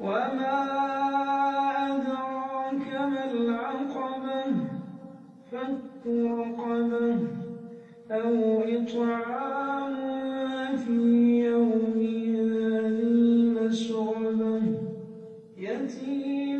وما أدراك ما العقبة؟ فك رقبة أو إطعام في يوم ذي مسغبة يتيما